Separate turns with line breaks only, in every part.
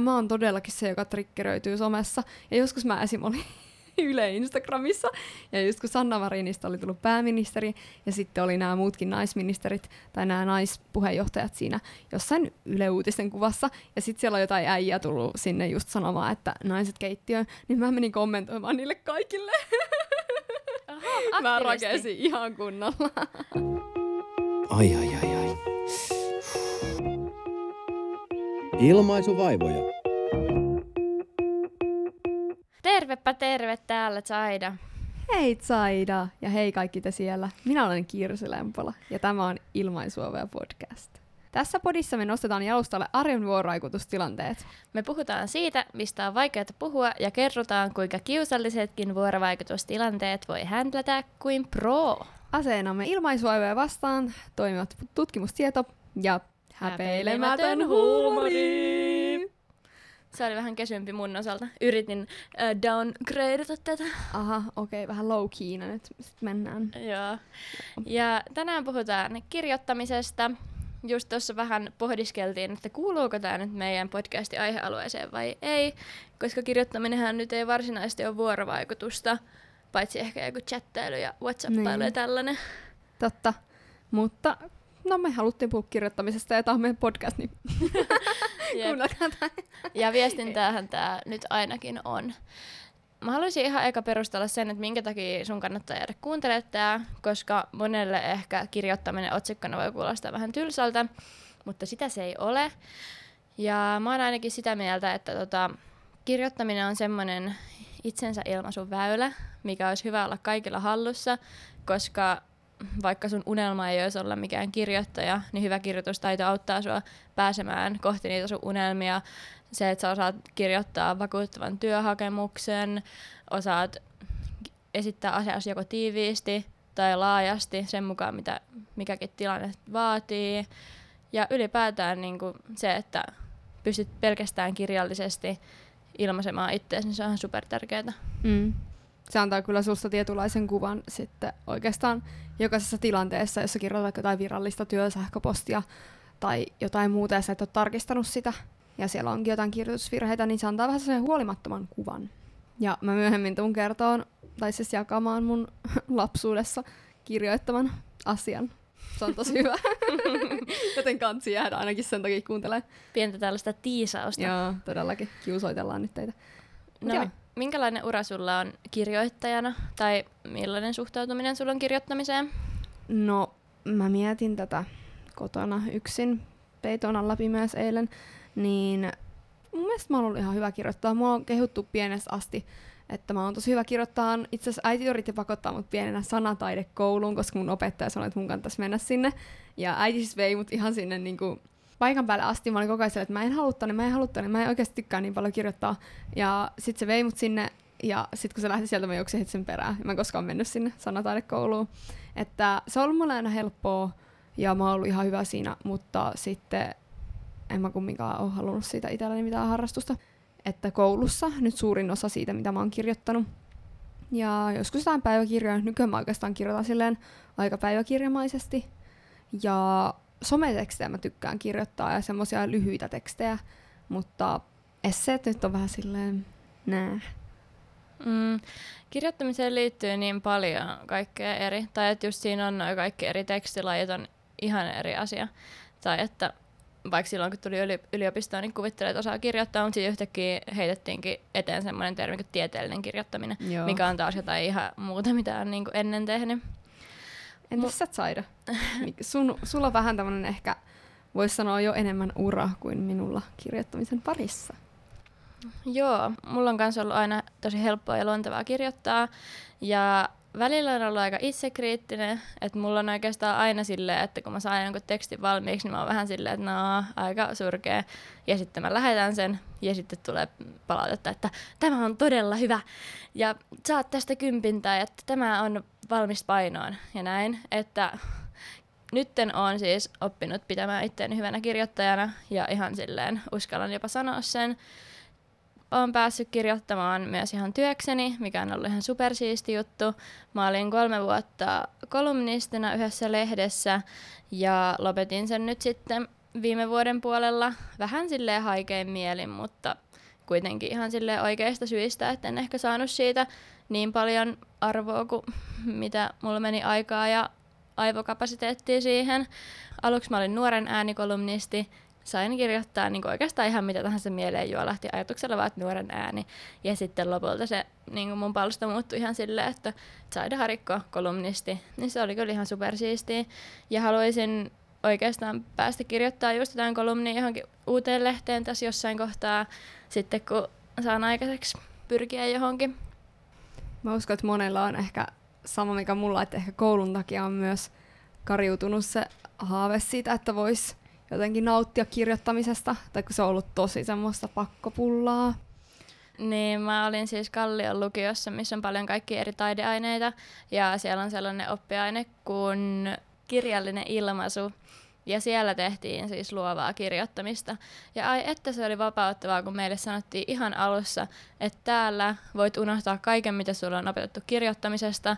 Mä oon todellakin se, joka triggeröityy somessa. Ja joskus mä esim. olin Yle Instagramissa. Ja just kun Sanna Marinista oli tullut pääministeri, ja sitten oli nämä muutkin naisministerit, tai nämä naispuheenjohtajat siinä jossain Yle Uutisten kuvassa, ja sitten siellä on jotain äijä tullut sinne just sanomaan, että naiset keittiöön, niin mä menin kommentoimaan niille kaikille.
Aha,
mä rakensin ihan kunnolla.
Ai ai ai Ilmaisuvaivoja.
Tervepä terve täällä Zaida.
Hei Zaida ja hei kaikki te siellä. Minä olen Kirsi Lempola ja tämä on Ilmaisuovea podcast. Tässä podissa me nostetaan jalustalle arjen vuorovaikutustilanteet.
Me puhutaan siitä, mistä on vaikeaa puhua ja kerrotaan, kuinka kiusallisetkin vuorovaikutustilanteet voi händlätä kuin pro.
Aseenamme ilmaisuoivea vastaan toimivat tutkimustieto ja häpeilemätön huumori.
Se oli vähän kesympi mun osalta. Yritin äh, downgradeata tätä.
Aha, okei, okay, vähän low keyna nyt sit mennään.
Joo. Ja tänään puhutaan kirjoittamisesta. Just tuossa vähän pohdiskeltiin, että kuuluuko tämä nyt meidän podcastin aihealueeseen vai ei, koska kirjoittaminenhan nyt ei varsinaisesti ole vuorovaikutusta, paitsi ehkä joku chattailu ja whatsappailu
Niin.
ja tällainen.
Totta, mutta no me haluttiin puhua kirjoittamisesta ja tämä on meidän podcast, niin kuunnelkaa tämä.
Ja viestintäähän tämä nyt ainakin on. Mä haluaisin ihan eka perustella sen, että minkä takia sun kannattaa jäädä kuuntelemaan tää, koska monelle ehkä kirjoittaminen otsikkona voi kuulostaa vähän tylsältä, mutta sitä se ei ole. Ja mä oon ainakin sitä mieltä, että tota, kirjoittaminen on semmoinen itsensä ilmaisun väylä, mikä olisi hyvä olla kaikilla hallussa, koska vaikka sun unelma ei olisi olla mikään kirjoittaja, niin hyvä kirjoitustaito auttaa sua pääsemään kohti niitä sun unelmia. Se, että sä osaat kirjoittaa vakuuttavan työhakemuksen, osaat esittää asiasi joko tiiviisti tai laajasti sen mukaan, mitä mikäkin tilanne vaatii. Ja ylipäätään niin kuin se, että pystyt pelkästään kirjallisesti ilmaisemaan itseäsi, niin se on ihan super tärkeää.
Mm. Se antaa kyllä susta tietynlaisen kuvan sitten oikeastaan jokaisessa tilanteessa, jossa kirjoitat vaikka jotain virallista työsähköpostia tai jotain muuta ja sä et ole tarkistanut sitä ja siellä onkin jotain kirjoitusvirheitä, niin se antaa vähän sellaisen huolimattoman kuvan. Ja mä myöhemmin tuun kertoon, tai siis jakamaan mun lapsuudessa kirjoittaman asian. Se on tosi hyvä. Joten kansi jäädä ainakin sen takia kuuntelemaan.
Pientä tällaista tiisausta.
Joo, todellakin. Kiusoitellaan nyt teitä.
No,
Joo.
Mi- minkälainen ura sulla on kirjoittajana tai millainen suhtautuminen sulla on kirjoittamiseen?
No, mä mietin tätä kotona yksin peiton alla pimeässä eilen, niin mun mielestä mä oon ollut ihan hyvä kirjoittaa. Mua on kehuttu pienestä asti, että mä oon tosi hyvä kirjoittaa. Itse asiassa äiti yritti pakottaa mut pienenä sanataidekouluun, koska mun opettaja sanoi, että mun kannattaisi mennä sinne. Ja äiti siis vei mut ihan sinne niinku paikan päälle asti. Mä olin koko ajan että mä en halua tonne, mä en halua tonne, mä en oikeasti tykkää niin paljon kirjoittaa. Ja sit se vei mut sinne, ja sit kun se lähti sieltä, mä juoksin sen perään. Mä en koskaan mennyt sinne sanataidekouluun. Että se on ollut mulle aina helppoa, ja mä oon ollut ihan hyvä siinä, mutta sitten en mä kumminkaan ole halunnut siitä itselleni mitään harrastusta. Että koulussa nyt suurin osa siitä, mitä mä oon kirjoittanut. Ja joskus jotain päiväkirjoja, nykyään mä oikeastaan kirjoitan silleen aika päiväkirjamaisesti. Ja sometekstejä mä tykkään kirjoittaa ja semmoisia lyhyitä tekstejä, mutta esseet nyt on vähän silleen nää.
Mm, kirjoittamiseen liittyy niin paljon kaikkea eri. Tai että just siinä on noin kaikki eri tekstilajit on ihan eri asia. Tai että vaikka silloin kun tuli yli, yliopistoon, niin kuvittelee, että osaa kirjoittaa, mutta sitten yhtäkkiä heitettiinkin eteen semmoinen termi kuin tieteellinen kirjoittaminen,
Joo.
mikä on taas jotain ihan muuta, mitä on niin ennen tehnyt.
Entäs sä Zaida? Mik- Sun, sulla on vähän tämmönen ehkä, voisi sanoa jo enemmän ura kuin minulla kirjoittamisen parissa.
Joo, mulla on kanssa ollut aina tosi helppoa ja luontevaa kirjoittaa. Ja välillä on ollut aika itsekriittinen, että mulla on oikeastaan aina silleen, että kun mä saan jonkun tekstin valmiiksi, niin mä oon vähän silleen, että no, aika surkea. Ja sitten mä lähetän sen, ja sitten tulee palautetta, että tämä on todella hyvä. Ja saat tästä kympin tai että tämä on valmis painoon ja näin. Että nytten on siis oppinut pitämään itseäni hyvänä kirjoittajana ja ihan silleen uskallan jopa sanoa sen olen päässyt kirjoittamaan myös ihan työkseni, mikä on ollut ihan supersiisti juttu. Mä olin kolme vuotta kolumnistina yhdessä lehdessä ja lopetin sen nyt sitten viime vuoden puolella vähän silleen haikein mielin, mutta kuitenkin ihan sille oikeista syistä, että en ehkä saanut siitä niin paljon arvoa kuin mitä mulla meni aikaa ja aivokapasiteettia siihen. Aluksi mä olin nuoren äänikolumnisti, sain kirjoittaa niin oikeastaan ihan mitä tahansa mieleen juolahti ajatuksella vaan, nuoren ääni. Ja sitten lopulta se niin mun palsta muuttui ihan silleen, että Saida Harikko, kolumnisti, niin se oli kyllä ihan supersiistiä. Ja haluaisin oikeastaan päästä kirjoittaa just jotain kolumnia johonkin uuteen lehteen tässä jossain kohtaa, sitten kun saan aikaiseksi pyrkiä johonkin.
Mä uskon, että monella on ehkä sama mikä mulla, että ehkä koulun takia on myös kariutunut se haave siitä, että vois jotenkin nauttia kirjoittamisesta, tai kun se on ollut tosi semmoista pakkopullaa.
Niin, mä olin siis Kallion lukiossa, missä on paljon kaikki eri taideaineita, ja siellä on sellainen oppiaine kuin kirjallinen ilmaisu, ja siellä tehtiin siis luovaa kirjoittamista. Ja ai että se oli vapauttavaa, kun meille sanottiin ihan alussa, että täällä voit unohtaa kaiken, mitä sulla on opetettu kirjoittamisesta.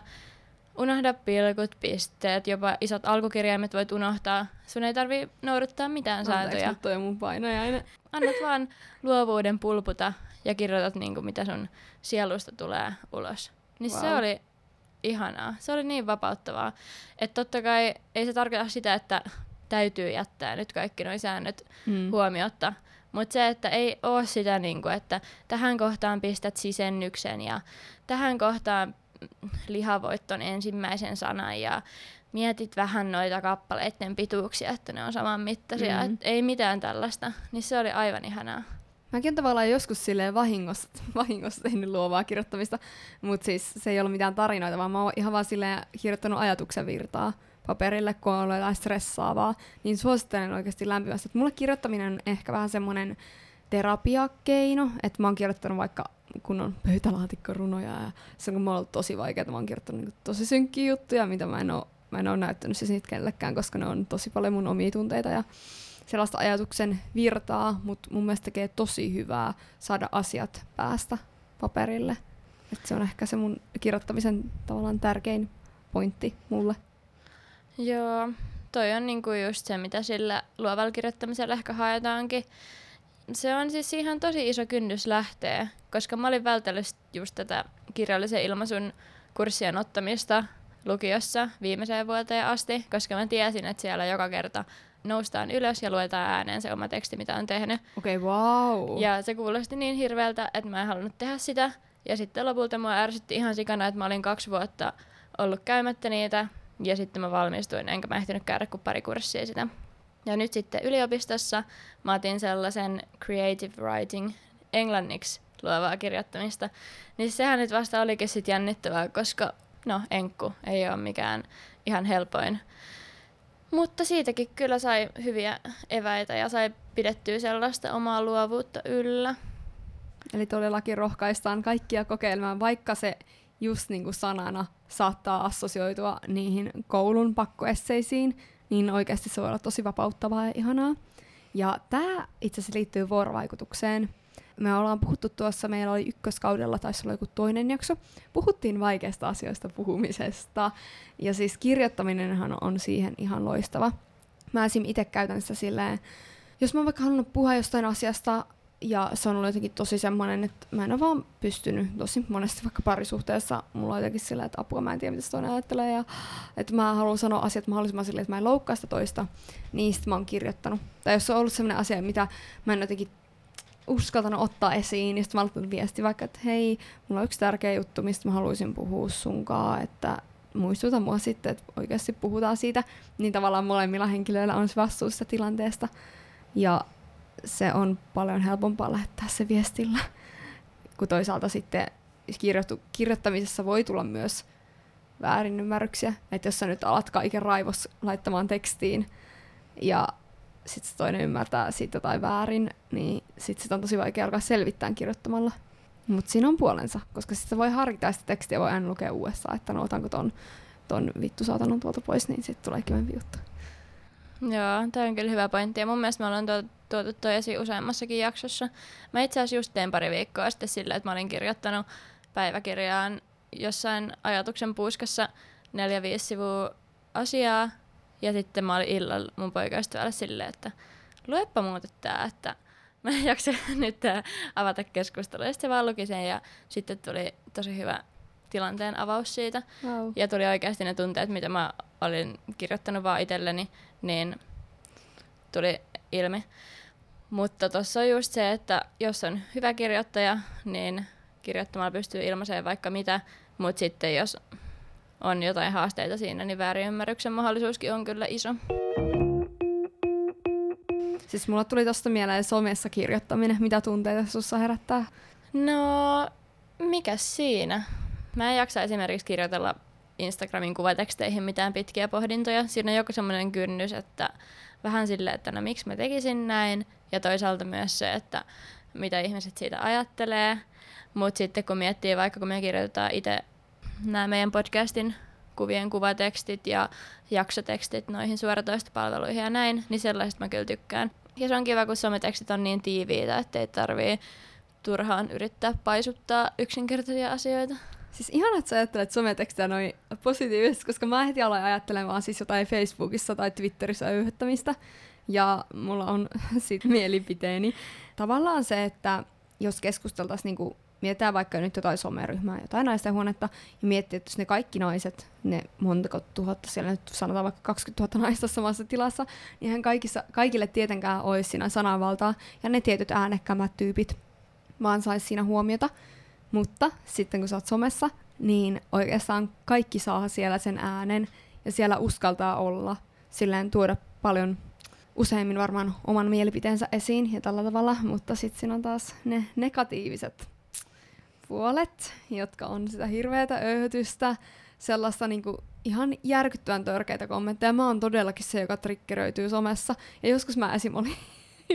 Unohda pilkut, pisteet, jopa isot alkukirjaimet voit unohtaa. Sun ei tarvi noudattaa mitään sääntöjä.
Anteeksi, toi mun painajainen.
Annat vaan luovuuden pulputa ja kirjoitat niinku, mitä sun sielusta tulee ulos. Niin wow. se oli ihanaa. Se oli niin vapauttavaa. Että totta kai ei se tarkoita sitä, että täytyy jättää nyt kaikki nuo säännöt mm. huomiotta. Mutta se, että ei ole sitä, niinku, että tähän kohtaan pistät sisennyksen ja tähän kohtaan lihavoitton ensimmäisen sanan ja mietit vähän noita kappaleiden pituuksia, että ne on saman mittaisia. Mm. Et ei mitään tällaista. Niin se oli aivan ihanaa.
Mäkin olen tavallaan joskus silleen vahingossa, vahingossa tehnyt luovaa kirjoittamista, mutta siis se ei ollut mitään tarinoita, vaan mä oon ihan vaan silleen kirjoittanut ajatuksen virtaa paperille, kun on ollut jotain stressaavaa, niin suosittelen oikeasti lämpimästi. Mulle kirjoittaminen on ehkä vähän semmoinen terapiakeino, että mä oon kirjoittanut vaikka kun on pöytälaatikkorunoja ja se on ollut tosi vaikeaa, mä oon kirjoittanut niin tosi synkkiä juttuja, mitä mä en oo, mä en oo näyttänyt siis niitä kellekään, koska ne on tosi paljon mun omia tunteita ja sellaista ajatuksen virtaa, mutta mun mielestä tekee tosi hyvää saada asiat päästä paperille. Et se on ehkä se mun kirjoittamisen tavallaan tärkein pointti mulle.
Joo, toi on niinku just se, mitä sillä luovalla kirjoittamisella ehkä haetaankin. Se on siis ihan tosi iso kynnys lähteä, koska mä olin vältellyt just tätä kirjallisen ilmaisun kurssien ottamista lukiossa viimeiseen vuoteen asti, koska mä tiesin, että siellä joka kerta noustaan ylös ja luetaan ääneen se oma teksti, mitä on tehnyt.
Okei, okay, wow.
Ja se kuulosti niin hirveältä, että mä en halunnut tehdä sitä. Ja sitten lopulta mua ärsytti ihan sikana, että mä olin kaksi vuotta ollut käymättä niitä. Ja sitten mä valmistuin, enkä mä ehtinyt käydä kuin pari kurssia sitä. Ja nyt sitten yliopistossa mä otin sellaisen creative writing englanniksi luovaa kirjoittamista. Niin sehän nyt vasta olikin sitten jännittävää, koska no enkku ei ole mikään ihan helpoin mutta siitäkin kyllä sai hyviä eväitä ja sai pidettyä sellaista omaa luovuutta yllä.
Eli todellakin rohkaistaan kaikkia kokeilemaan, vaikka se just niin kuin sanana saattaa assosioitua niihin koulun pakkoesseisiin, niin oikeasti se voi olla tosi vapauttavaa ja ihanaa. Ja tämä itse asiassa liittyy vuorovaikutukseen me ollaan puhuttu tuossa, meillä oli ykköskaudella, taisi olla joku toinen jakso, puhuttiin vaikeista asioista puhumisesta, ja siis kirjoittaminenhan on siihen ihan loistava. Mä esim. itse käytän sitä silleen, jos mä oon vaikka halunnut puhua jostain asiasta, ja se on ollut jotenkin tosi semmoinen, että mä en ole vaan pystynyt tosi monesti vaikka parisuhteessa, mulla on jotenkin sillä, että apua mä en tiedä, mitä se toinen ajattelee, ja että mä haluan sanoa asiat mahdollisimman silleen, että mä en loukkaa sitä toista, niin mä oon kirjoittanut. Tai jos on ollut sellainen asia, mitä mä en jotenkin uskaltanut ottaa esiin, ja sitten mä olen viesti vaikka, että hei, mulla on yksi tärkeä juttu, mistä mä haluaisin puhua sunkaan, että muistuta mua sitten, että oikeasti puhutaan siitä, niin tavallaan molemmilla henkilöillä on se vastuussa tilanteesta, ja se on paljon helpompaa lähettää se viestillä, kun toisaalta sitten kirjoittu, kirjoittamisessa voi tulla myös väärinymmärryksiä, että jos sä nyt alat kaiken raivos laittamaan tekstiin, ja sitten se toinen ymmärtää siitä jotain väärin, niin sitten sitä on tosi vaikea alkaa selvittää kirjoittamalla. Mutta siinä on puolensa, koska sitten voi harkita sitä tekstiä voi aina lukea uudestaan, että no otanko ton, ton vittu saatanan tuolta pois, niin sitten tulee kivempi juttu.
Joo, tämä on kyllä hyvä pointti. Ja mun mielestä me ollaan tuotu, tuotu toi esiin useammassakin jaksossa. Mä itse asiassa just tein pari viikkoa sitten silleen, että mä olin kirjoittanut päiväkirjaan jossain ajatuksen puuskassa neljä-viisi sivua asiaa, ja sitten mä olin illalla mun poikaystävällä silleen, että luepa muuten tää, että mä en jaksa nyt avata keskustelua. Sitten se vaan luki sen ja sitten tuli tosi hyvä tilanteen avaus siitä.
Wow.
Ja tuli oikeasti ne tunteet, mitä mä olin kirjoittanut vaan itselleni, niin tuli ilmi. Mutta tuossa on just se, että jos on hyvä kirjoittaja, niin kirjoittamalla pystyy ilmaisemaan vaikka mitä, mutta sitten jos on jotain haasteita siinä, niin väärinymmärryksen mahdollisuuskin on kyllä iso.
Siis mulla tuli tosta mieleen somessa kirjoittaminen. Mitä tunteita sussa herättää?
No, mikä siinä? Mä en jaksa esimerkiksi kirjoitella Instagramin kuvateksteihin mitään pitkiä pohdintoja. Siinä on joku semmoinen kynnys, että vähän silleen, että no miksi mä tekisin näin, ja toisaalta myös se, että mitä ihmiset siitä ajattelee. Mutta sitten kun miettii vaikka, kun me kirjoitetaan itse nämä meidän podcastin kuvien kuvatekstit ja jaksotekstit noihin suoratoistopalveluihin ja näin, niin sellaista mä kyllä tykkään. Ja se on kiva, kun sometekstit on niin tiiviitä, että ei tarvii turhaan yrittää paisuttaa yksinkertaisia asioita.
Siis ihan, että sä ajattelet sometekstejä noin positiivisesti, koska mä heti aloin ajattelemaan siis jotain Facebookissa tai Twitterissä öyhyttämistä. Ja mulla on siitä mielipiteeni. Tavallaan se, että jos keskusteltaisiin niinku mietitään vaikka nyt jotain someryhmää, jotain naisten huonetta, ja miettii, että jos ne kaikki naiset, ne montako tuhatta, siellä nyt sanotaan vaikka 20 000 naista samassa tilassa, niin hän kaikissa, kaikille tietenkään olisi siinä sananvaltaa, ja ne tietyt äänekkämät tyypit vaan saisi siinä huomiota. Mutta sitten kun sä oot somessa, niin oikeastaan kaikki saa siellä sen äänen, ja siellä uskaltaa olla, silleen tuoda paljon useimmin varmaan oman mielipiteensä esiin ja tällä tavalla, mutta sitten siinä on taas ne negatiiviset puolet, jotka on sitä hirveätä öyhytystä, sellaista niinku ihan järkyttävän törkeitä kommentteja. Mä oon todellakin se, joka triggeröityy somessa. Ja joskus mä esim. olin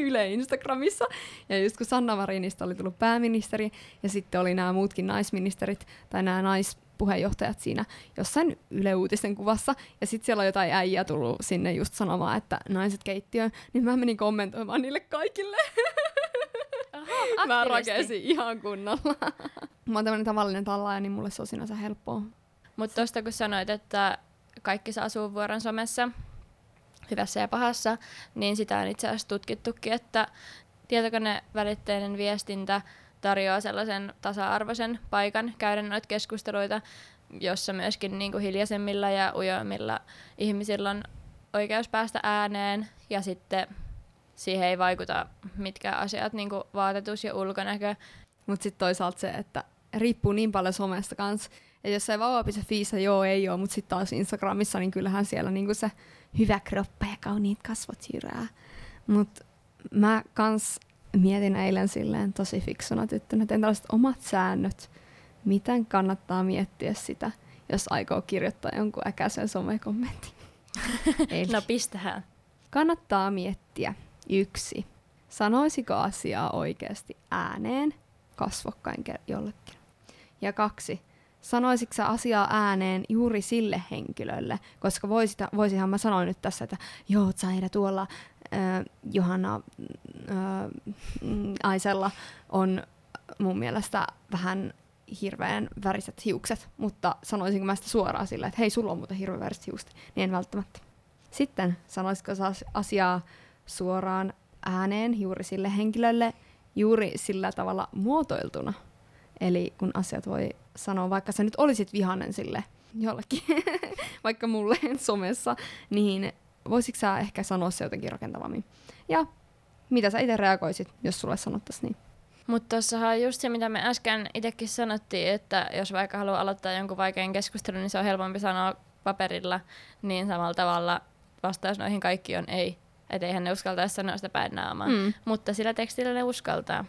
Yle Instagramissa, ja just kun Sanna Marinista oli tullut pääministeri, ja sitten oli nämä muutkin naisministerit, tai nämä naispuheenjohtajat siinä jossain Yle Uutisten kuvassa, ja sitten siellä on jotain äijä tullut sinne just sanomaan, että naiset keittiöön, niin mä menin kommentoimaan niille kaikille.
Aha,
Mä rakensin ihan kunnolla. Mä oon tämmönen tavallinen tallaaja, niin mulle se on sinänsä helppoa.
Mutta tuosta kun sanoit, että kaikki saa vuoron somessa, hyvässä ja pahassa, niin sitä on itse asiassa tutkittukin, että tietokonevälitteinen viestintä tarjoaa sellaisen tasa-arvoisen paikan käydä noita keskusteluita, jossa myöskin niin kuin hiljaisemmilla ja ujoimmilla ihmisillä on oikeus päästä ääneen ja sitten siihen ei vaikuta mitkään asiat, niin kuin vaatetus ja ulkonäkö.
Mutta sitten toisaalta se, että riippuu niin paljon somesta kanssa. Ja jos ei vauva.fiissä joo ei ole, mutta sitten taas Instagramissa, niin kyllähän siellä niinku se hyvä kroppa ja kauniit kasvot jyrää. Mutta mä kans mietin eilen silleen tosi fiksuna tyttönä, että tällaiset omat säännöt, miten kannattaa miettiä sitä, jos aikoo kirjoittaa jonkun äkäisen somekommentin. Eli
No pistähän.
kannattaa miettiä yksi, sanoisiko asiaa oikeasti ääneen kasvokkain jollekin. Ja kaksi, sanoisitko sä asiaa ääneen juuri sille henkilölle, koska voisita, voisihan mä sanoa nyt tässä, että joo, Zaira tuolla äh, Johanna äh, Aisella on mun mielestä vähän hirveän väriset hiukset, mutta sanoisinko mä sitä suoraan sillä, että hei, sulla on muuten hirveän väriset hiukset, niin en välttämättä. Sitten sanoisitko sä asiaa suoraan ääneen juuri sille henkilölle, juuri sillä tavalla muotoiltuna. Eli kun asiat voi sanoa, vaikka sä nyt olisit vihanen sille jollekin, vaikka mulle somessa, niin voisitko sä ehkä sanoa se jotenkin rakentavammin? Ja mitä sä itse reagoisit, jos sulle sanottaisiin niin?
Mutta tuossahan on just se, mitä me äsken itsekin sanottiin, että jos vaikka haluaa aloittaa jonkun vaikean keskustelun, niin se on helpompi sanoa paperilla, niin samalla tavalla vastaus noihin kaikki on ei. Että eihän ne uskaltaisi sanoa sitä päin naamaan.
Mm.
Mutta sillä tekstillä ne uskaltaa.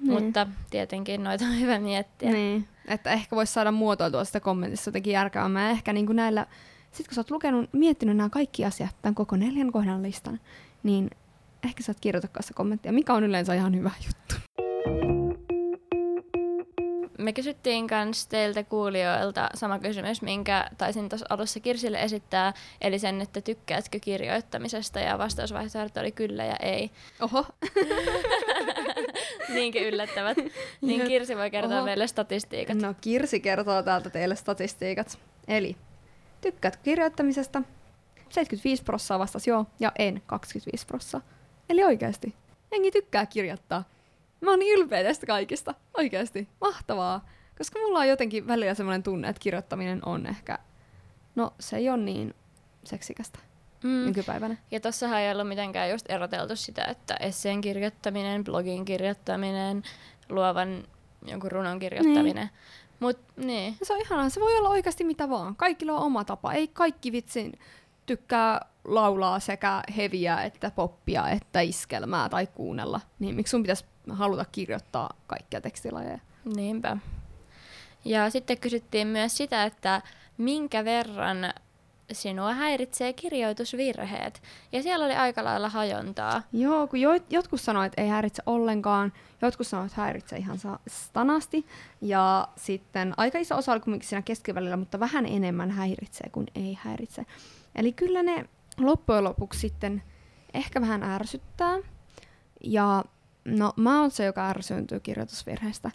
Niin.
Mutta tietenkin noita on hyvä miettiä.
Niin, että ehkä voisi saada muotoiltua sitä kommentissa jotenkin järkevämmän. Ja ehkä niin kuin näillä, sit kun sä oot lukenut, miettinyt nämä kaikki asiat, tämän koko neljän kohdan listan, niin ehkä sä oot kirjoitakkaan sitä kommenttia, mikä on yleensä ihan hyvä juttu.
Me kysyttiin myös teiltä kuulijoilta sama kysymys, minkä taisin tuossa alussa Kirsille esittää, eli sen, että tykkäätkö kirjoittamisesta, ja vastausvaihtoehdot oli kyllä ja ei.
Oho.
Niinkin yllättävät. Niin Kirsi voi kertoa
Oho.
meille statistiikat.
No Kirsi kertoo täältä teille statistiikat. Eli tykkäätkö kirjoittamisesta? 75 prossaa vastasi joo ja en 25 prossaa. Eli oikeasti. Jengi tykkää kirjoittaa. Mä oon ylpeä tästä kaikista. Oikeasti. Mahtavaa. Koska mulla on jotenkin välillä semmoinen tunne, että kirjoittaminen on ehkä... No, se ei ole niin seksikästä mm. nykypäivänä.
Ja tossahan ei ollut mitenkään just eroteltu sitä, että esseen kirjoittaminen, blogin kirjoittaminen, luovan jonkun runon kirjoittaminen. Niin. Mut, niin.
Se on ihanaa. Se voi olla oikeasti mitä vaan. Kaikilla on oma tapa. Ei kaikki vitsin tykkää laulaa sekä heviä, että poppia, että iskelmää tai kuunnella. Niin miksi sun pitäisi haluta kirjoittaa kaikkia tekstilajeja?
Niinpä. Ja sitten kysyttiin myös sitä, että minkä verran sinua häiritsee kirjoitusvirheet. Ja siellä oli aika lailla hajontaa.
Joo, kun jo, jotkut sanoivat, että ei häiritse ollenkaan, jotkut sanoivat, että häiritsee ihan stanasti. Ja sitten aika iso osa oli kuitenkin siinä keskivälillä, mutta vähän enemmän häiritsee kuin ei häiritse. Eli kyllä ne loppujen lopuksi sitten ehkä vähän ärsyttää. Ja no mä oon se, joka ärsyyntyy kirjoitusvirheestä.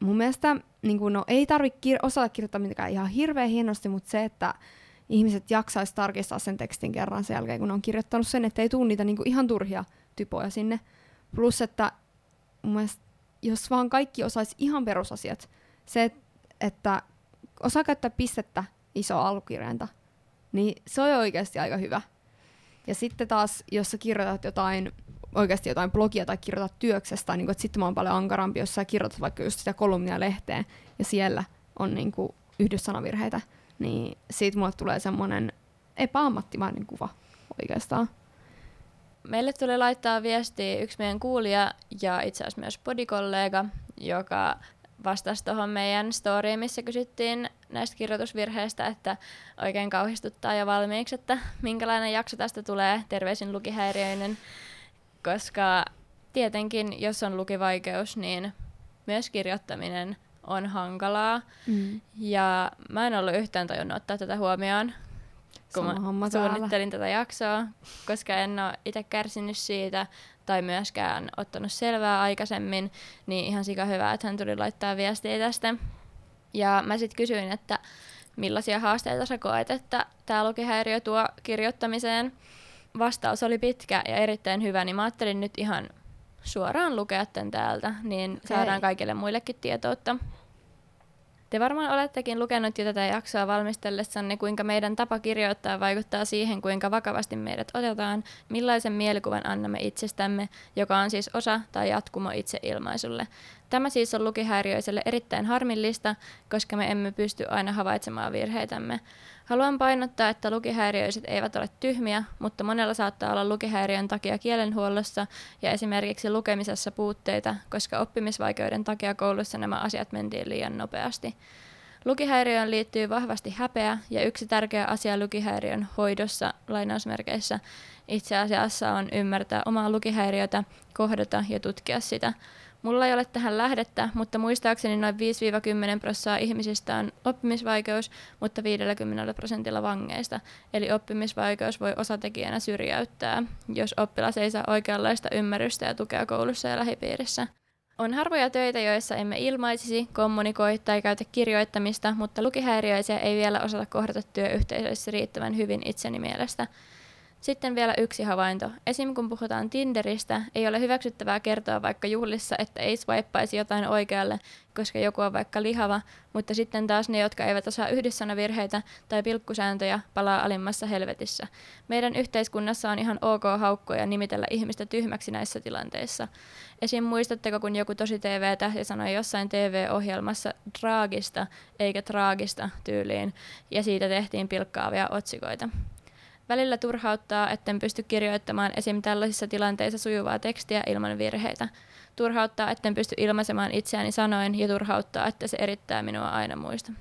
Mun mielestä niin kun, no, ei tarvitse kir- osata kirjoittaa mitenkään ihan hirveän hienosti, mutta se, että ihmiset jaksaisi tarkistaa sen tekstin kerran sen jälkeen, kun on kirjoittanut sen, että ei tule niitä niin ihan turhia typoja sinne. Plus, että mun mielestä, jos vaan kaikki osaisi ihan perusasiat, se, että osaa käyttää pistettä iso alkukirjainta, niin se on oikeasti aika hyvä. Ja sitten taas, jos sä kirjoitat jotain, oikeasti jotain blogia tai kirjoitat työksestä, niin kun, että sitten mä oon paljon ankarampi, jos sä kirjoitat vaikka just sitä kolumnia lehteen, ja siellä on niin kuin yhdyssanavirheitä, niin siitä mulle tulee semmoinen epäammattimainen kuva oikeastaan.
Meille tuli laittaa viestiä yksi meidän kuulija ja itse asiassa myös podikollega, joka vastasi tuohon meidän storyin, missä kysyttiin näistä kirjoitusvirheistä, että oikein kauhistuttaa jo valmiiksi, että minkälainen jakso tästä tulee, terveisin lukihäiriöinen, koska tietenkin, jos on lukivaikeus, niin myös kirjoittaminen on hankalaa. Mm. Ja mä en ollut yhtään tajunnut ottaa tätä huomioon, kun Sama mä suunnittelin tätä jaksoa, koska en ole itse kärsinyt siitä tai myöskään ottanut selvää aikaisemmin, niin ihan sika hyvä, että hän tuli laittaa viestiä tästä. Ja mä sitten kysyin, että millaisia haasteita sä koet, että tämä lukihäiriö tuo kirjoittamiseen. Vastaus oli pitkä ja erittäin hyvä, niin mä ajattelin nyt ihan suoraan lukea tämän täältä, niin okay. saadaan kaikille muillekin tietoutta. Te varmaan olettekin lukenut jo tätä jaksoa valmistellessanne, kuinka meidän tapa kirjoittaa vaikuttaa siihen, kuinka vakavasti meidät otetaan, millaisen mielikuvan annamme itsestämme, joka on siis osa tai jatkumo itseilmaisulle. Tämä siis on lukihäiriöiselle erittäin harmillista, koska me emme pysty aina havaitsemaan virheitämme. Haluan painottaa, että lukihäiriöiset eivät ole tyhmiä, mutta monella saattaa olla lukihäiriön takia kielenhuollossa ja esimerkiksi lukemisessa puutteita, koska oppimisvaikeuden takia koulussa nämä asiat mentiin liian nopeasti. Lukihäiriöön liittyy vahvasti häpeä ja yksi tärkeä asia lukihäiriön hoidossa lainausmerkeissä itse asiassa on ymmärtää omaa lukihäiriötä, kohdata ja tutkia sitä. Mulla ei ole tähän lähdettä, mutta muistaakseni noin 5-10 prosenttia ihmisistä on oppimisvaikeus, mutta 50 prosentilla vangeista. Eli oppimisvaikeus voi osatekijänä syrjäyttää, jos oppilas ei saa oikeanlaista ymmärrystä ja tukea koulussa ja lähipiirissä. On harvoja töitä, joissa emme ilmaisisi, kommunikoi tai käytä kirjoittamista, mutta lukihäiriöisiä ei vielä osata kohdata työyhteisöissä riittävän hyvin itseni mielestä. Sitten vielä yksi havainto. Esim. kun puhutaan Tinderistä, ei ole hyväksyttävää kertoa vaikka juhlissa, että ei swipeaisi jotain oikealle, koska joku on vaikka lihava, mutta sitten taas ne, jotka eivät osaa yhdyssanavirheitä tai pilkkusääntöjä, palaa alimmassa helvetissä. Meidän yhteiskunnassa on ihan ok haukkoja nimitellä ihmistä tyhmäksi näissä tilanteissa. Esim. muistatteko, kun joku tosi TV-tähti sanoi jossain TV-ohjelmassa traagista eikä traagista tyyliin, ja siitä tehtiin pilkkaavia otsikoita. Välillä turhauttaa, etten pysty kirjoittamaan esim. tällaisissa tilanteissa sujuvaa tekstiä ilman virheitä. Turhauttaa, etten pysty ilmaisemaan itseäni sanoin ja turhauttaa, että se erittää minua aina muista.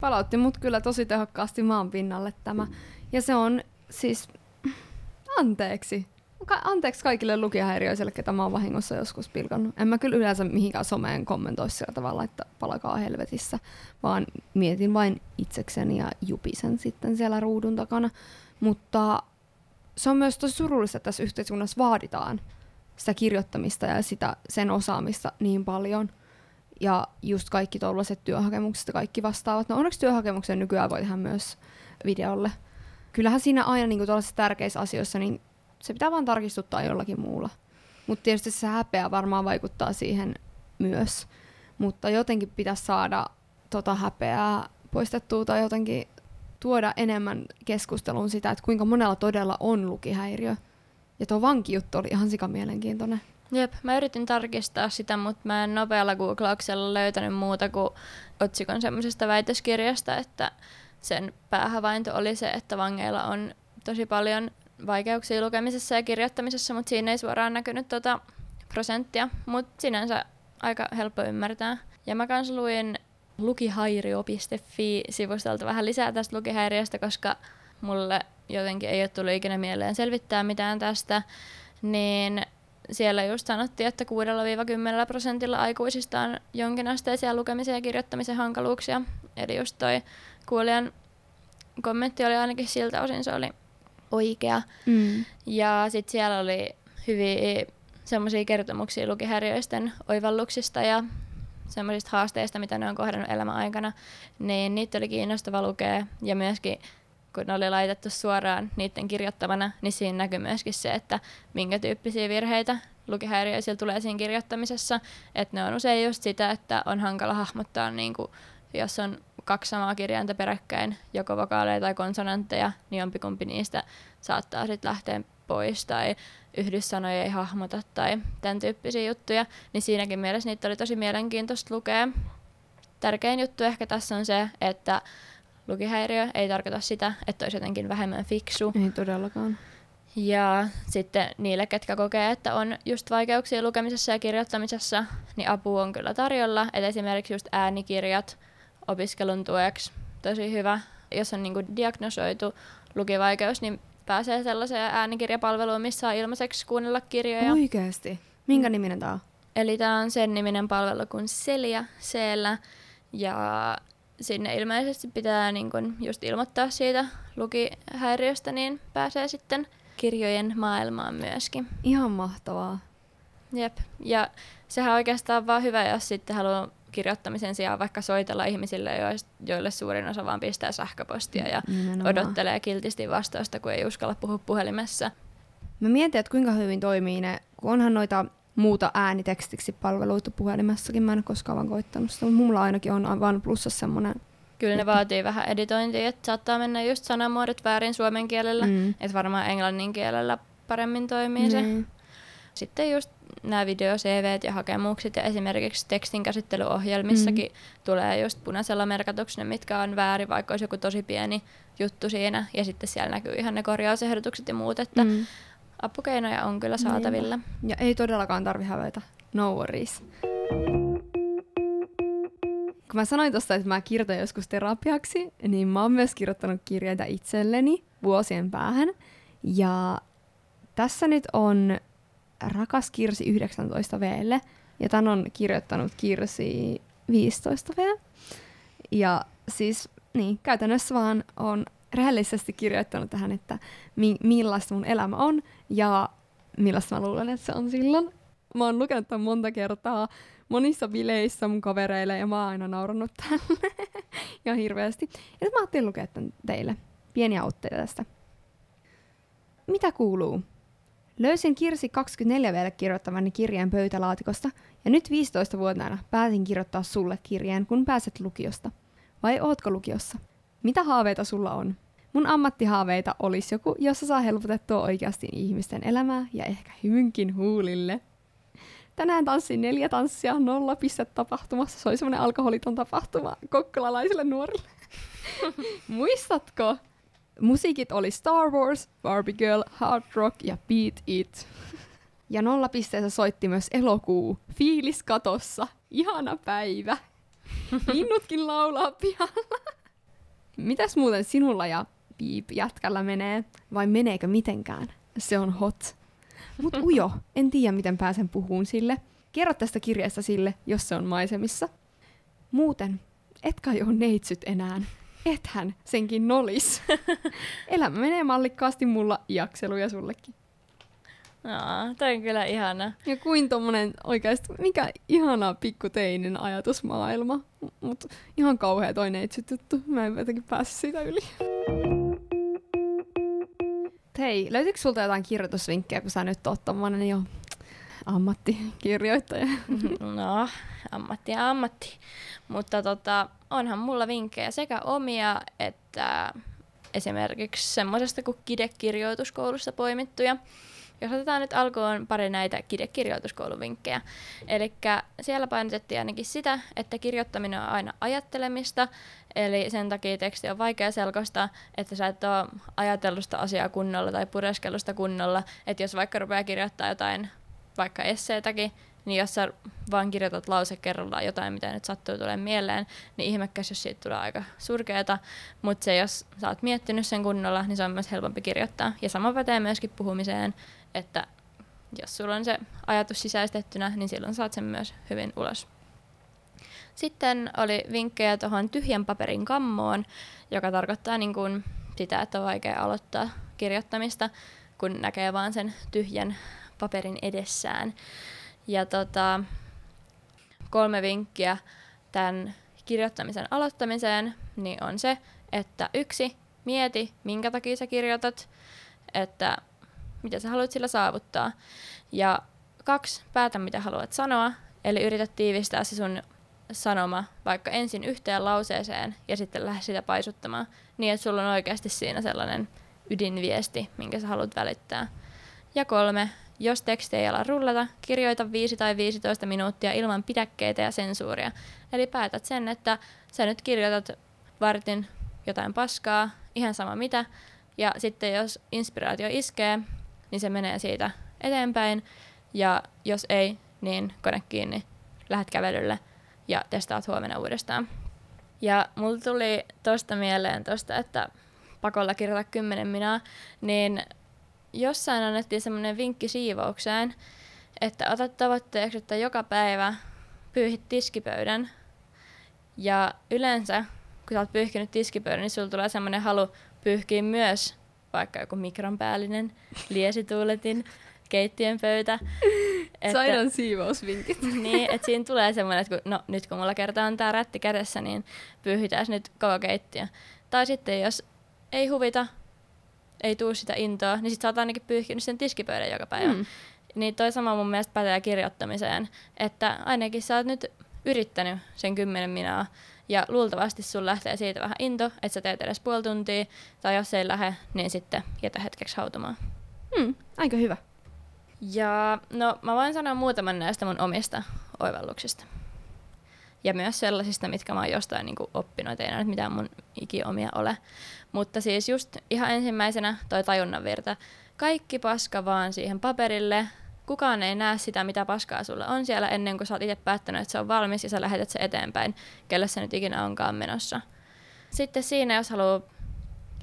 Palautti mut kyllä tosi tehokkaasti maan pinnalle tämä. Ja se on siis... Anteeksi. Anteeksi kaikille lukihäiriöisille, ketä mä oon vahingossa joskus pilkannut. En mä kyllä yleensä mihinkään someen kommentoi sillä tavalla, että palakaa helvetissä, vaan mietin vain itsekseni ja jupisen sitten siellä ruudun takana. Mutta se on myös tosi surullista, että tässä yhteiskunnassa vaaditaan sitä kirjoittamista ja sitä, sen osaamista niin paljon. Ja just kaikki tuollaiset työhakemukset ja kaikki vastaavat. No onneksi työhakemuksen nykyään voi tehdä myös videolle. Kyllähän siinä aina niin tuollaisissa tärkeissä asioissa niin Se pitää vaan tarkistuttaa jollakin muulla. Mutta tietysti se häpeä varmaan vaikuttaa siihen myös. Mutta jotenkin pitäisi saada tota häpeää poistettua tai jotenkin tuoda enemmän keskusteluun sitä, että kuinka monella todella on lukihäiriö. Ja tuo vankijuttu oli ihan mielenkiintoinen.
Jep, mä yritin tarkistaa sitä, mutta mä en nopealla googlauksella löytänyt muuta kuin otsikon semmoisesta väitöskirjasta, että sen päähavainto oli se, että vangeilla on tosi paljon vaikeuksia lukemisessa ja kirjoittamisessa, mutta siinä ei suoraan näkynyt tota prosenttia, mutta sinänsä aika helppo ymmärtää. Ja mä kans luin lukihairio.fi-sivustolta vähän lisää tästä lukihäiriöstä, koska mulle jotenkin ei ole tullut ikinä mieleen selvittää mitään tästä, niin siellä just sanottiin, että 6-10 prosentilla aikuisista on jonkinasteisia lukemisen ja kirjoittamisen hankaluuksia. Eli just toi kuulijan kommentti oli ainakin siltä osin se oli oikea.
Mm.
Ja sitten siellä oli hyviä semmoisia kertomuksia lukihäiriöisten oivalluksista ja semmoisista haasteista, mitä ne on kohdannut elämän aikana, niin niitä oli kiinnostava lukea. Ja myöskin kun ne oli laitettu suoraan niiden kirjoittamana, niin siinä näkyy myöskin se, että minkä tyyppisiä virheitä lukihäiriöisillä tulee siinä kirjoittamisessa. Että ne on usein just sitä, että on hankala hahmottaa, niin kuin, jos on kaksi samaa kirjainta peräkkäin, joko vokaaleja tai konsonantteja, niin jompikumpi niistä saattaa sitten lähteä pois tai yhdyssanoja ei hahmota tai tämän tyyppisiä juttuja, niin siinäkin mielessä niitä oli tosi mielenkiintoista lukea. Tärkein juttu ehkä tässä on se, että lukihäiriö ei tarkoita sitä, että olisi jotenkin vähemmän fiksu.
Ei todellakaan.
Ja sitten niille, ketkä kokee, että on just vaikeuksia lukemisessa ja kirjoittamisessa, niin apu on kyllä tarjolla. Et esimerkiksi just äänikirjat opiskelun tueksi tosi hyvä. Jos on niinku diagnosoitu lukivaikeus, niin pääsee sellaiseen äänikirjapalveluun, missä saa ilmaiseksi kuunnella kirjoja.
Oikeesti? Minkä niminen tää on?
Eli tämä on sen niminen palvelu kuin Celia siellä. Ja sinne ilmeisesti pitää niin kun just ilmoittaa siitä lukihäiriöstä, niin pääsee sitten kirjojen maailmaan myöskin.
Ihan mahtavaa.
Jep. Ja sehän on oikeastaan vaan hyvä, jos sitten haluaa kirjoittamisen sijaan vaikka soitella ihmisille, joille suurin osa vaan pistää sähköpostia ja Nimenomaan. odottelee kiltisti vastausta, kun ei uskalla puhua puhelimessa.
Mä mietin, että kuinka hyvin toimii ne, kun onhan noita muuta äänitekstiksi palveluita puhelimessakin. Mä en ole koskaan vaan koittanut sitä, mutta mulla ainakin on vain plussa semmoinen.
Kyllä ne vaatii vähän editointia, että saattaa mennä just sanamuodot väärin suomen kielellä, mm. että varmaan englannin kielellä paremmin toimii mm. se. Sitten just nämä video CV ja hakemukset ja esimerkiksi tekstin käsittelyohjelmissakin mm. tulee just punaisella merkatuksena, mitkä on väärin, vaikka olisi joku tosi pieni juttu siinä. Ja sitten siellä näkyy ihan ne korjausehdotukset ja muut, että mm. apukeinoja on kyllä saatavilla.
Niin. Ja ei todellakaan tarvi hävetä. No worries. Kun mä sanoin tuosta, että mä kirjoitan joskus terapiaksi, niin mä oon myös kirjoittanut kirjeitä itselleni vuosien päähän. Ja tässä nyt on Rakas Kirsi 19 v ja tän on kirjoittanut Kirsi 15 v Ja siis niin, käytännössä vaan on rehellisesti kirjoittanut tähän, että mi- millaista mun elämä on ja millaista mä luulen, että se on silloin. Mä oon lukenut tämän monta kertaa monissa bileissä mun kavereille ja mä oon aina naurannut tälle ja hirveästi. Ja mä ajattelin lukea tämän teille. Pieniä otteita tästä. Mitä kuuluu? Löysin Kirsi 24 vielä kirjoittamani kirjeen pöytälaatikosta, ja nyt 15-vuotiaana päätin kirjoittaa sulle kirjeen, kun pääset lukiosta. Vai ootko lukiossa? Mitä haaveita sulla on? Mun ammattihaaveita olisi joku, jossa saa helpotettua oikeasti ihmisten elämää ja ehkä hymynkin huulille. Tänään tanssin neljä tanssia nolla pistet tapahtumassa. Se oli semmoinen alkoholiton tapahtuma kokkolalaisille nuorille. Muistatko? Musiikit oli Star Wars, Barbie Girl, Hard Rock ja Beat It. Ja nolla pisteessä soitti myös elokuu, fiilis katossa, ihana päivä. Linnutkin laulaa pihalla. Mitäs muuten sinulla ja Piip jätkällä menee, vai meneekö mitenkään? Se on hot. Mut ujo, en tiedä miten pääsen puhuun sille. Kerro tästä kirjasta sille, jos se on maisemissa. Muuten, et kai ole neitsyt enää ethän senkin nolis. Elämä menee mallikkaasti mulla jakseluja sullekin.
Aa, toi on kyllä ihana.
Ja kuin tommonen oikeasti, mikä ihana pikkuteinen ajatusmaailma. Mut ihan kauhea toi neitsyt juttu. Mä en jotenkin pääse siitä yli. Hei, löytyykö sulta jotain kirjoitusvinkkejä, kun sä nyt oot tommonen jo ammattikirjoittaja?
No, ammatti ja ammatti. Mutta tota, onhan mulla vinkkejä sekä omia että esimerkiksi semmoisesta kuin kidekirjoituskoulusta poimittuja. Jos otetaan nyt alkuun pari näitä kidekirjoituskouluvinkkejä. Eli siellä painotettiin ainakin sitä, että kirjoittaminen on aina ajattelemista, eli sen takia teksti on vaikea selkosta, että sä et ole ajatellusta asiaa kunnolla tai pureskellusta kunnolla. Että jos vaikka rupeaa kirjoittaa jotain vaikka esseetäkin, niin jos sä vaan kirjoitat lause kerrallaan jotain, mitä nyt sattuu tulee mieleen, niin ihmekäs, jos siitä tulee aika surkeeta. Mutta se, jos sä oot miettinyt sen kunnolla, niin se on myös helpompi kirjoittaa. Ja sama pätee myöskin puhumiseen, että jos sulla on se ajatus sisäistettynä, niin silloin saat sen myös hyvin ulos. Sitten oli vinkkejä tuohon tyhjän paperin kammoon, joka tarkoittaa niin kuin sitä, että on vaikea aloittaa kirjoittamista, kun näkee vaan sen tyhjän paperin edessään. Ja tota, kolme vinkkiä tämän kirjoittamisen aloittamiseen niin on se, että yksi, mieti, minkä takia sä kirjoitat, että mitä sä haluat sillä saavuttaa. Ja kaksi, päätä mitä haluat sanoa, eli yritä tiivistää se sun sanoma vaikka ensin yhteen lauseeseen ja sitten lähde sitä paisuttamaan, niin että sulla on oikeasti siinä sellainen ydinviesti, minkä sä haluat välittää. Ja kolme, jos teksti ei ala rullata, kirjoita 5 tai 15 minuuttia ilman pidäkkeitä ja sensuuria. Eli päätät sen, että sä nyt kirjoitat vartin jotain paskaa, ihan sama mitä, ja sitten jos inspiraatio iskee, niin se menee siitä eteenpäin, ja jos ei, niin kone kiinni, lähdet kävelylle ja testaat huomenna uudestaan. Ja mulla tuli tosta mieleen tosta, että pakolla kirjoita 10 minaa, niin jossain annettiin semmoinen vinkki siivoukseen, että otat tavoitteeksi, että joka päivä pyyhit tiskipöydän. Ja yleensä, kun sä oot pyyhkinyt tiskipöydän, niin sulla tulee semmoinen halu pyyhkiä myös vaikka joku mikronpäällinen, liesituuletin, keittiön pöytä.
Saidan siivousvinkit.
niin, että siinä tulee semmoinen, että kun, no, nyt kun mulla kertaa on tää rätti kädessä, niin pyyhitään nyt koko keittiö. Tai sitten jos ei huvita, ei tuu sitä intoa, niin sit sä oot ainakin pyyhkinyt sen tiskipöydän joka päivä. Mm. Niin toi sama mun mielestä pätee kirjoittamiseen, että ainakin sä oot nyt yrittänyt sen kymmenen minaa, ja luultavasti sun lähtee siitä vähän into, että sä teet edes puoli tuntia, tai jos ei lähde, niin sitten jätä hetkeksi hautumaan.
Hmm, aika hyvä.
Ja no, mä voin sanoa muutaman näistä mun omista oivalluksista. Ja myös sellaisista, mitkä mä oon jostain niin kuin oppinut, ei näitä mitään mun ikiomia ole. Mutta siis just ihan ensimmäisenä toi tajunnan virta. Kaikki paska vaan siihen paperille. Kukaan ei näe sitä, mitä paskaa sulla on siellä ennen kuin sä oot itse päättänyt, että se on valmis ja sä lähetät se eteenpäin, kelle se nyt ikinä onkaan menossa. Sitten siinä, jos haluaa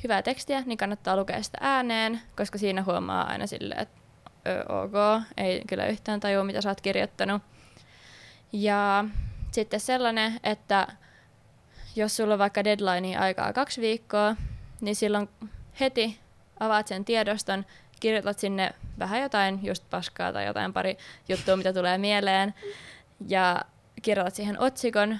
hyvää tekstiä, niin kannattaa lukea sitä ääneen, koska siinä huomaa aina silleen, että ok, ei kyllä yhtään tajua, mitä sä oot kirjoittanut. Ja sitten sellainen, että jos sulla on vaikka deadline aikaa kaksi viikkoa, niin silloin heti avaat sen tiedoston, kirjoitat sinne vähän jotain just paskaa tai jotain pari juttua, mitä tulee mieleen, ja kirjoitat siihen otsikon,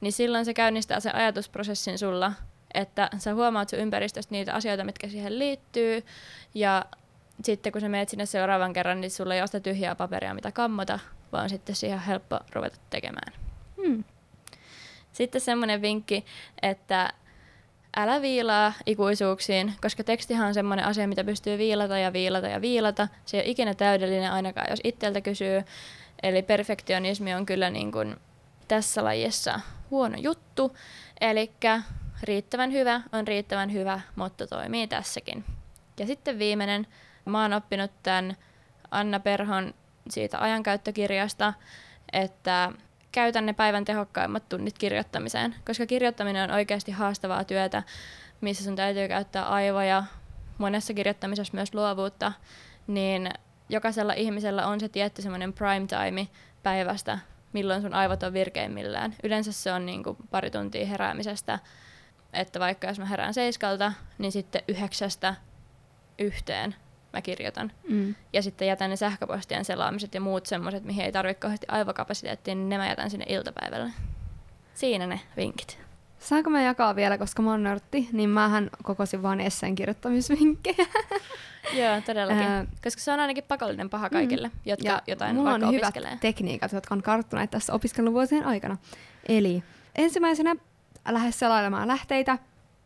niin silloin se käynnistää sen ajatusprosessin sulla, että sä huomaat sun ympäristöstä niitä asioita, mitkä siihen liittyy, ja sitten kun sä menet sinne seuraavan kerran, niin sulla ei ole sitä tyhjää paperia, mitä kammota, vaan sitten siihen on helppo ruveta tekemään. Hmm. Sitten semmoinen vinkki, että älä viilaa ikuisuuksiin, koska tekstihan on semmoinen asia, mitä pystyy viilata ja viilata ja viilata. Se ei ole ikinä täydellinen ainakaan, jos itseltä kysyy. Eli perfektionismi on kyllä niin kuin tässä lajissa huono juttu. Eli riittävän hyvä on riittävän hyvä, mutta toimii tässäkin. Ja sitten viimeinen, mä oon oppinut tämän Anna Perhon siitä ajankäyttökirjasta, että käytän ne päivän tehokkaimmat tunnit kirjoittamiseen, koska kirjoittaminen on oikeasti haastavaa työtä, missä sun täytyy käyttää aivoja, monessa kirjoittamisessa myös luovuutta, niin jokaisella ihmisellä on se tietty semmoinen prime time päivästä, milloin sun aivot on virkeimmillään. Yleensä se on niin kuin pari tuntia heräämisestä, että vaikka jos mä herään seiskalta, niin sitten yhdeksästä yhteen mä kirjoitan. Mm. Ja sitten jätän ne sähköpostien selaamiset ja muut semmoiset, mihin ei tarvitse kauheasti aivokapasiteettia, niin ne mä jätän sinne iltapäivälle. Siinä ne vinkit.
Saanko mä jakaa vielä, koska mä oon nörtti, niin mähän kokosin vaan esseen kirjoittamisvinkkejä.
Joo, todellakin.
Ää,
Koska se on ainakin pakollinen paha kaikille, jotka
Ja
jotain
mulla
vaikka
on hyvät
opiskelee.
tekniikat, jotka on karttuneet tässä opiskeluvuosien aikana. Eli ensimmäisenä lähde selailemaan lähteitä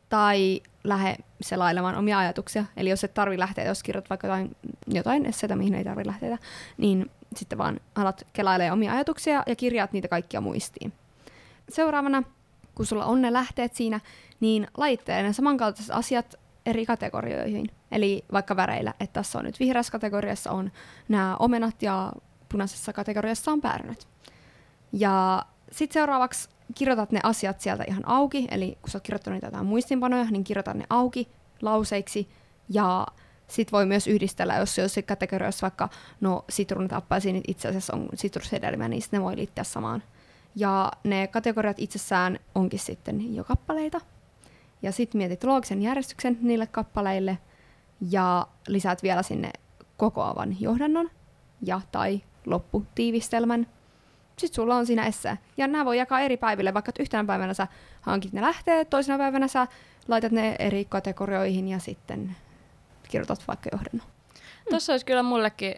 tai lähde selailemaan omia ajatuksia. Eli jos et tarvi lähteä, jos kirjoitat vaikka jotain, jotain esseitä, mihin ei tarvi lähteitä, niin sitten vaan alat kelailemaan omia ajatuksia ja kirjaat niitä kaikkia muistiin. Seuraavana, kun sulla on ne lähteet siinä, niin lajittele ne samankaltaiset asiat eri kategorioihin. Eli vaikka väreillä, että tässä on nyt vihreässä kategoriassa on nämä omenat ja punaisessa kategoriassa on päärynät. Ja sitten seuraavaksi kirjoitat ne asiat sieltä ihan auki, eli kun sä oot kirjoittanut niitä jotain muistinpanoja, niin kirjoitat ne auki lauseiksi ja sit voi myös yhdistellä, jos jossain kategoriassa vaikka no sitruunat, appelsiinit itse asiassa on sitrushedelmä, niin ne voi liittää samaan. Ja ne kategoriat itsessään onkin sitten jo kappaleita. Ja sitten mietit loogisen järjestyksen niille kappaleille ja lisäät vielä sinne kokoavan johdannon ja tai lopputiivistelmän. Sitten sulla on siinä essää. Ja nämä voi jakaa eri päiville, vaikka yhtenä päivänä sä hankit ne lähteet, toisena päivänä sä laitat ne eri kategorioihin ja sitten kirjoitat vaikka johdannon.
Tuossa olisi kyllä mullekin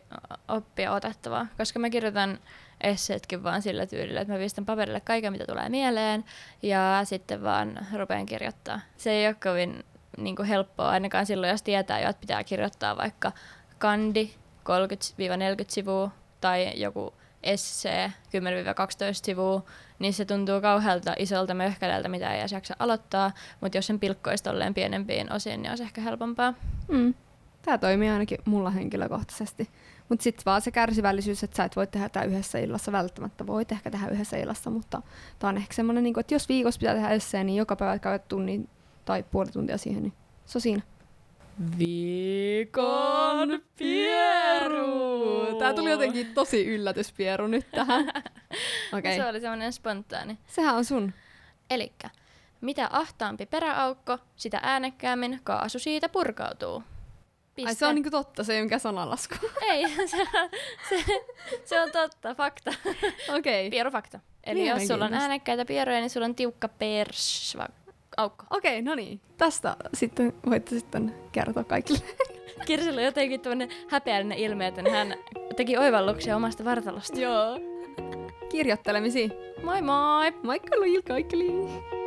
oppia otettavaa, koska mä kirjoitan esseetkin vaan sillä tyylillä, että mä pistän paperille kaiken, mitä tulee mieleen, ja sitten vaan rupean kirjoittaa. Se ei ole kovin niin kuin helppoa ainakaan silloin, jos tietää jo, että pitää kirjoittaa vaikka kandi 30-40 sivua tai joku essee 10-12 sivua, niin se tuntuu kauhealta isolta möhkäleeltä, mitä ei edes jaksa aloittaa, mutta jos sen pilkkoisi tolleen pienempiin osiin, niin olisi ehkä helpompaa.
Mm. Tämä toimii ainakin mulla henkilökohtaisesti. Mutta sitten vaan se kärsivällisyys, että sä et voi tehdä tätä yhdessä illassa välttämättä. Voit ehkä tehdä yhdessä illassa, mutta tämä on ehkä semmoinen, niin että jos viikossa pitää tehdä esseen, niin joka päivä käyt tunnin tai puoli tuntia siihen, niin se on siinä.
Viikon pieru!
Tää tuli jotenkin tosi yllätyspieru nyt tähän.
Okay. Se oli semmoinen spontaani.
sehän on sun.
Elikkä, mitä ahtaampi peräaukko, sitä äänekkäämmin kaasu siitä purkautuu. Piste.
Ai se on niinku totta, se ei ole mikään sananlasku.
Ei, se, se, se on totta, fakta.
Okei. Okay.
Pierufakta. Eli jos sulla on äänekkäitä pieroja, niin sulla on tiukka persva aukko.
Okei, okay, no niin. Tästä sitten voitte sitten kertoa kaikille.
Kirsillä on jotenkin tämmöinen häpeällinen ilme, että hän teki oivalluksia omasta vartalosta.
Joo. Kirjoittelemisiin.
Moi moi!
Moikka Luil kaikille!